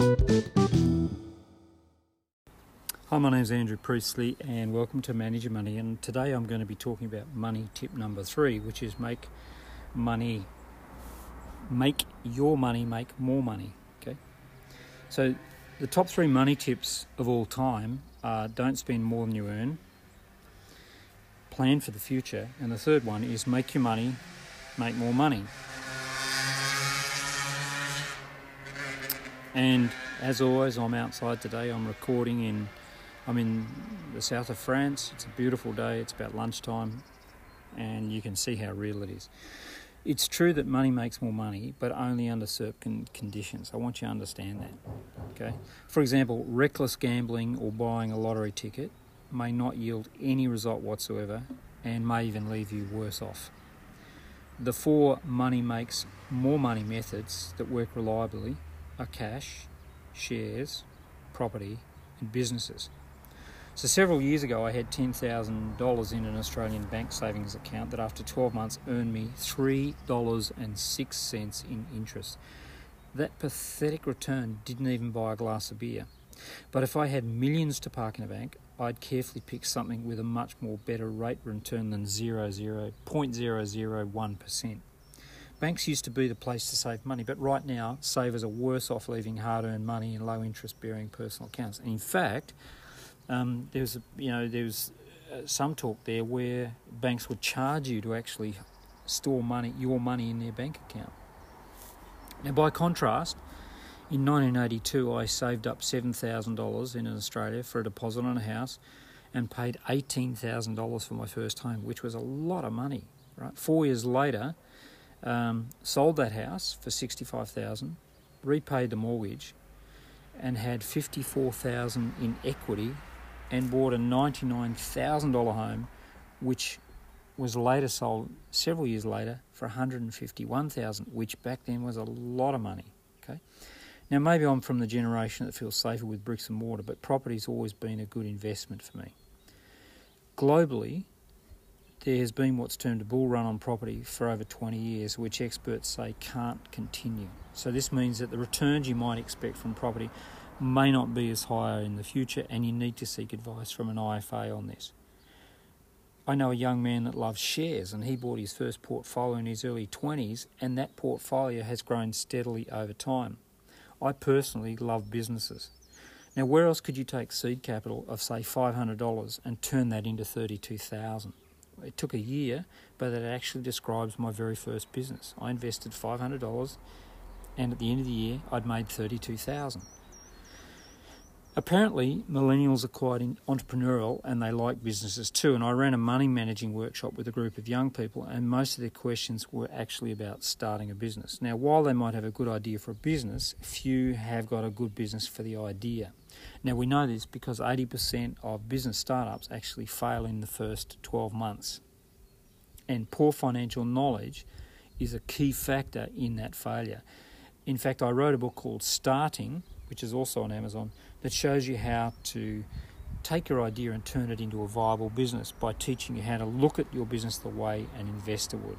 Hi, my name is Andrew Priestley, and welcome to Manage Your Money. And today I'm going to be talking about money tip number three, which is make money, make your money make more money. Okay, so the top three money tips of all time are don't spend more than you earn, plan for the future, and the third one is make your money make more money. And as always, I'm outside today. I'm recording in, I'm in the south of France. It's a beautiful day. It's about lunchtime, and you can see how real it is. It's true that money makes more money, but only under certain conditions. I want you to understand that. Okay. For example, reckless gambling or buying a lottery ticket may not yield any result whatsoever, and may even leave you worse off. The four money makes more money methods that work reliably are cash, shares, property, and businesses. So, several years ago, I had $10,000 in an Australian bank savings account that after 12 months earned me $3.06 in interest. That pathetic return didn't even buy a glass of beer. But if I had millions to park in a bank, I'd carefully pick something with a much more better rate return than 0.001%. Banks used to be the place to save money, but right now, savers are worse off leaving hard earned money in low interest bearing personal accounts. And in fact, um, there was, you know, there was uh, some talk there where banks would charge you to actually store money, your money in their bank account. Now, by contrast, in 1982, I saved up $7,000 in Australia for a deposit on a house and paid $18,000 for my first home, which was a lot of money. Right? Four years later, um, sold that house for 65000 repaid the mortgage, and had 54000 in equity and bought a $99,000 home, which was later sold several years later for 151,000, which back then was a lot of money. Okay, now maybe I'm from the generation that feels safer with bricks and mortar, but property's always been a good investment for me. Globally, there has been what's termed a bull run on property for over 20 years, which experts say can't continue. So, this means that the returns you might expect from property may not be as high in the future, and you need to seek advice from an IFA on this. I know a young man that loves shares, and he bought his first portfolio in his early 20s, and that portfolio has grown steadily over time. I personally love businesses. Now, where else could you take seed capital of say $500 and turn that into 32,000? It took a year, but it actually describes my very first business. I invested $500 and at the end of the year I'd made 32,000. Apparently, millennials are quite entrepreneurial and they like businesses too. And I ran a money managing workshop with a group of young people, and most of their questions were actually about starting a business. Now, while they might have a good idea for a business, few have got a good business for the idea. Now, we know this because 80% of business startups actually fail in the first 12 months. And poor financial knowledge is a key factor in that failure. In fact, I wrote a book called Starting, which is also on Amazon, that shows you how to take your idea and turn it into a viable business by teaching you how to look at your business the way an investor would.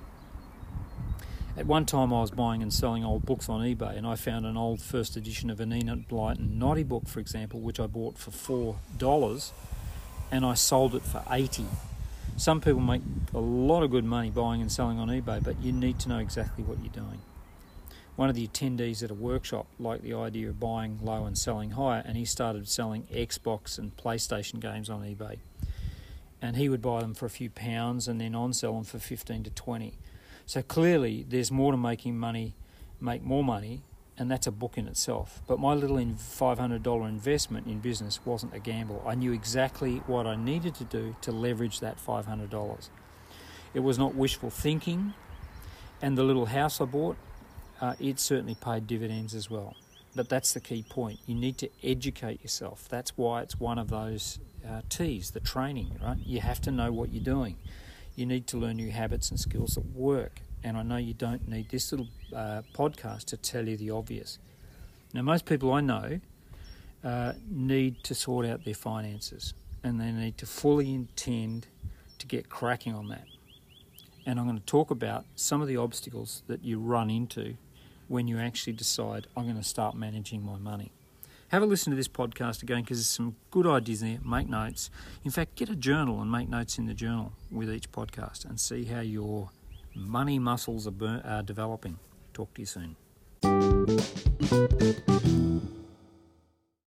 At one time, I was buying and selling old books on eBay, and I found an old first edition of an Enid Blyton Noddy book, for example, which I bought for four dollars, and I sold it for eighty. Some people make a lot of good money buying and selling on eBay, but you need to know exactly what you're doing. One of the attendees at a workshop liked the idea of buying low and selling higher, and he started selling Xbox and PlayStation games on eBay. And he would buy them for a few pounds and then on sell them for 15 to 20 so clearly, there's more to making money, make more money, and that's a book in itself. But my little $500 investment in business wasn't a gamble. I knew exactly what I needed to do to leverage that $500. It was not wishful thinking, and the little house I bought, uh, it certainly paid dividends as well. But that's the key point. You need to educate yourself. That's why it's one of those uh, T's, the training, right? You have to know what you're doing you need to learn new habits and skills that work. And I know you don't need this little uh, podcast to tell you the obvious. Now, most people I know uh, need to sort out their finances and they need to fully intend to get cracking on that. And I'm going to talk about some of the obstacles that you run into when you actually decide, I'm going to start managing my money. Have a listen to this podcast again because there's some good ideas there. Make notes. In fact, get a journal and make notes in the journal with each podcast and see how your money muscles are, bur- are developing. Talk to you soon.